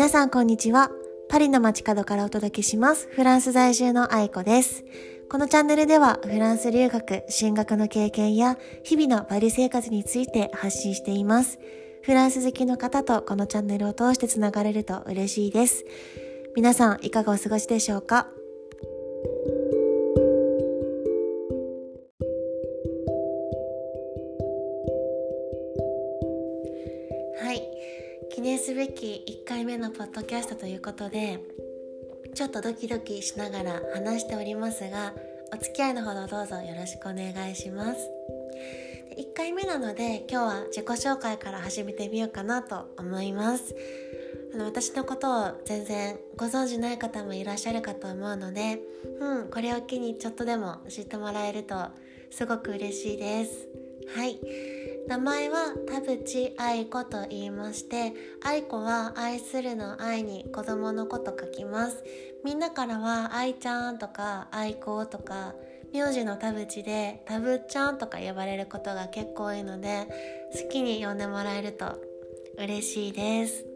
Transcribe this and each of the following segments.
皆さんこんにちは。パリの街角からお届けします。フランス在住の愛子です。このチャンネルではフランス留学、進学の経験や日々のパリ生活について発信しています。フランス好きの方とこのチャンネルを通してつながれると嬉しいです。皆さんいかがお過ごしでしょうか？記念すべき1回目のポッドキャストということでちょっとドキドキしながら話しておりますがお付き合いのほどどうぞよろしくお願いします。1回目なので今日は自己紹介から始めてみようかなと思います。あの私のことを全然ご存じない方もいらっしゃるかと思うので、うん、これを機にちょっとでも知ってもらえるとすごく嬉しいです。はい。名前は田淵愛子と言いまして愛子は愛するの愛に子供の子と書きます。みんなからは愛ちゃんとか愛子とか名字の田淵で田淵ちゃんとか呼ばれることが結構多いので好きに呼んでもらえると嬉しいです。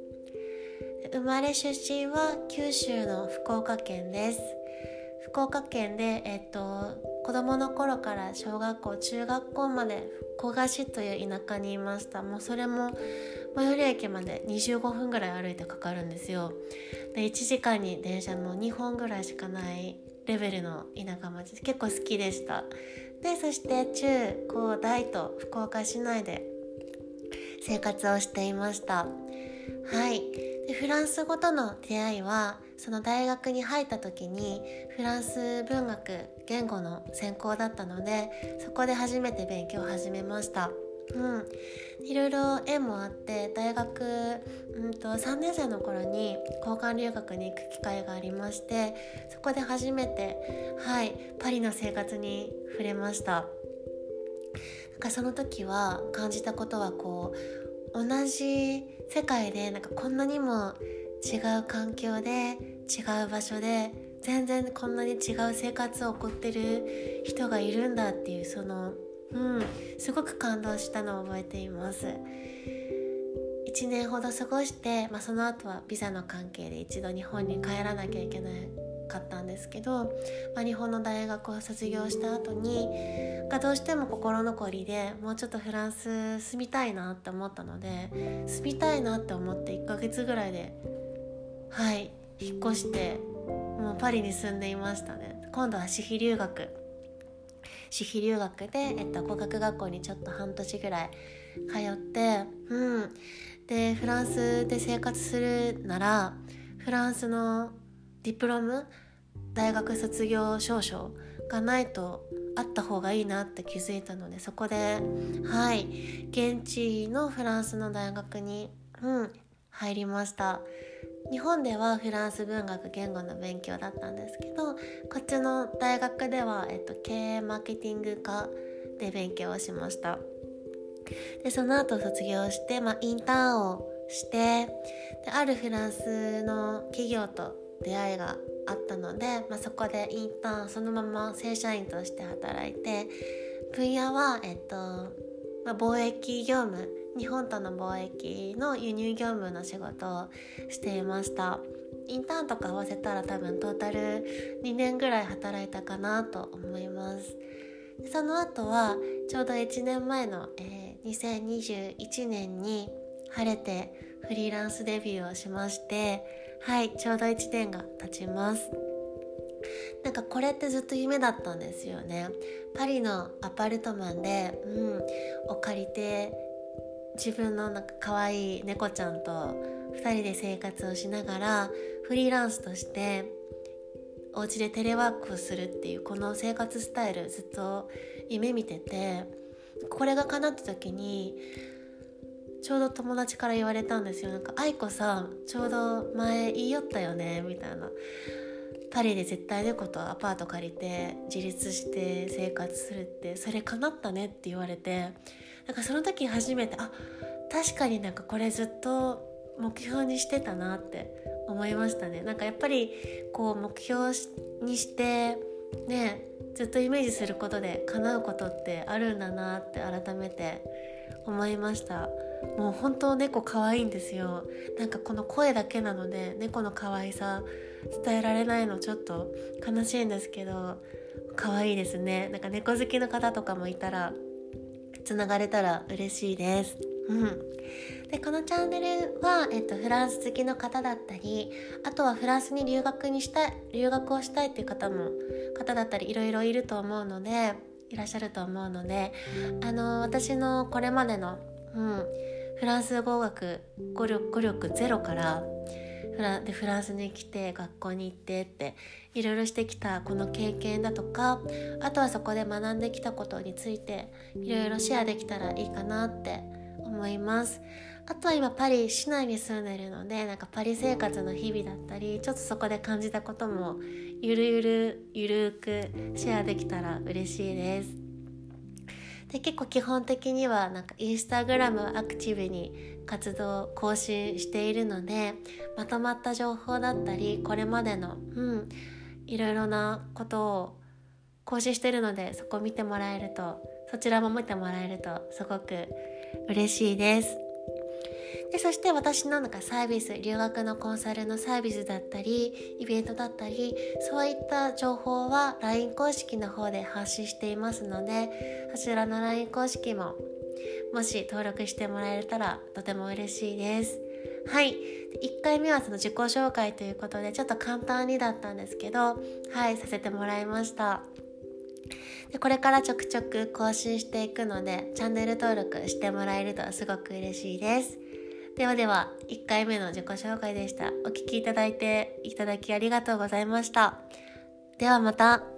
生まれ出身は九州の福岡県です。福岡県で、えっと、子供の頃から小学校中学校まで古賀市という田舎にいました。もうそれも最寄り駅まで25分ぐらい歩いてかかるんですよ。で1時間に電車も2本ぐらいしかないレベルの田舎町。結構好きでした。でそして中高大と福岡市内で生活をしていました。はい。でフランス語との出会いはその大学に入った時にフランス文学言語の専攻だったのでそこで初めて勉強を始めました。うん、いろいろ縁もあって大学、うんと、3年生の頃に交換留学に行く機会がありましてそこで初めて、はい、パリの生活に触れました。なんかその時は感じたことはこう同じ世界でなんかこんなにも違う環境で違う場所で全然こんなに違う生活を送ってる人がいるんだっていうそのうんすごく感動したのを覚えています。1年ほど過ごして、まあ、その後はビザの関係で一度日本に帰らなきゃいけないかったんですけど、まあ、日本の大学を卒業した後にがどうしても心残りでもうちょっとフランス住みたいなって思ったので住みたいなって思って1ヶ月ぐらいではい引っ越してもうパリに住んでいましたね。今度は私費留学。私費留学で、えっと、語学学校にちょっと半年ぐらい通ってうん。でフランスで生活するならフランスのディプロム大学卒業証書がないとあった方がいいなって気づいたのでそこではい現地のフランスの大学に、うん、入りました。日本ではフランス文学言語の勉強だったんですけどこっちの大学では、えっと、経営マーケティング科で勉強をしました。でその後卒業して、まあ、インターンをしてであるフランスの企業と出会いがあったので、まあ、そこでインターンそのまま正社員として働いて分野は、えっとまあ、貿易業務日本との貿易の輸入業務の仕事をしていました。インターンとか合わせたら多分トータル2年ぐらい働いたかなと思います。その後はちょうど1年前の、えー、2021年に晴れてフリーランスデビューをしましてはいちょうど1年が経ちます。なんかこれってずっと夢だったんですよね。パリのアパルトマンで、うん、を借りて自分のなんか可愛い猫ちゃんと2人で生活をしながらフリーランスとしてお家でテレワークをするっていうこの生活スタイルずっと夢見ててこれが叶った時にちょうど友達から言われたんですよ。なんか愛子さんちょうど前言いよったよねみたいな。パリで絶対猫とアパート借りて自立して生活するってそれ叶ったねって言われてなんかその時初めてあ確かになんかこれずっと目標にしてたなって思いましたね。なんかやっぱりこう目標にしてねずっとイメージすることで叶うことってあるんだなって改めて思いました。もう本当猫可愛いんですよ。なんかこの声だけなので猫の可愛さ伝えられないのちょっと悲しいんですけど可愛いですね。なんか猫好きの方とかもいたらつながれたら嬉しいです。うん、でこのチャンネルは、えっと、フランス好きの方だったりあとはフランスに留学にしたい留学をしたいっていう方も方だったりいろいろいると思うのでいらっしゃると思うのであの私のこれまでの、うん、フランス語学語力語力ゼロからフラでフランスに来て学校に行ってっていろいろしてきたこの経験だとかあとはそこで学んできたことについていろいろシェアできたらいいかなって思います。あとは今パリ市内に住んでるのでなんかパリ生活の日々だったりちょっとそこで感じたこともゆるゆるゆるくシェアできたら嬉しいです。で結構基本的にはなんかインスタグラムをアクティブに活動更新しているのでまとまった情報だったりこれまでのうんいろいろなことを更新してるのでそこ見てもらえるとそちらも見てもらえるとすごく嬉しいです。でそして私のなんかサービス留学のコンサルのサービスだったりイベントだったりそういった情報は LINE 公式の方で発信していますのでそちらの LINE 公式ももし登録してもらえたらとても嬉しいです。はい。1回目はその自己紹介ということでちょっと簡単にだったんですけどはいさせてもらいました。でこれからちょくちょく更新していくのでチャンネル登録してもらえるとすごく嬉しいです。ではでは1回目の自己紹介でした。お聴きいただいていただきありがとうございました。ではまた。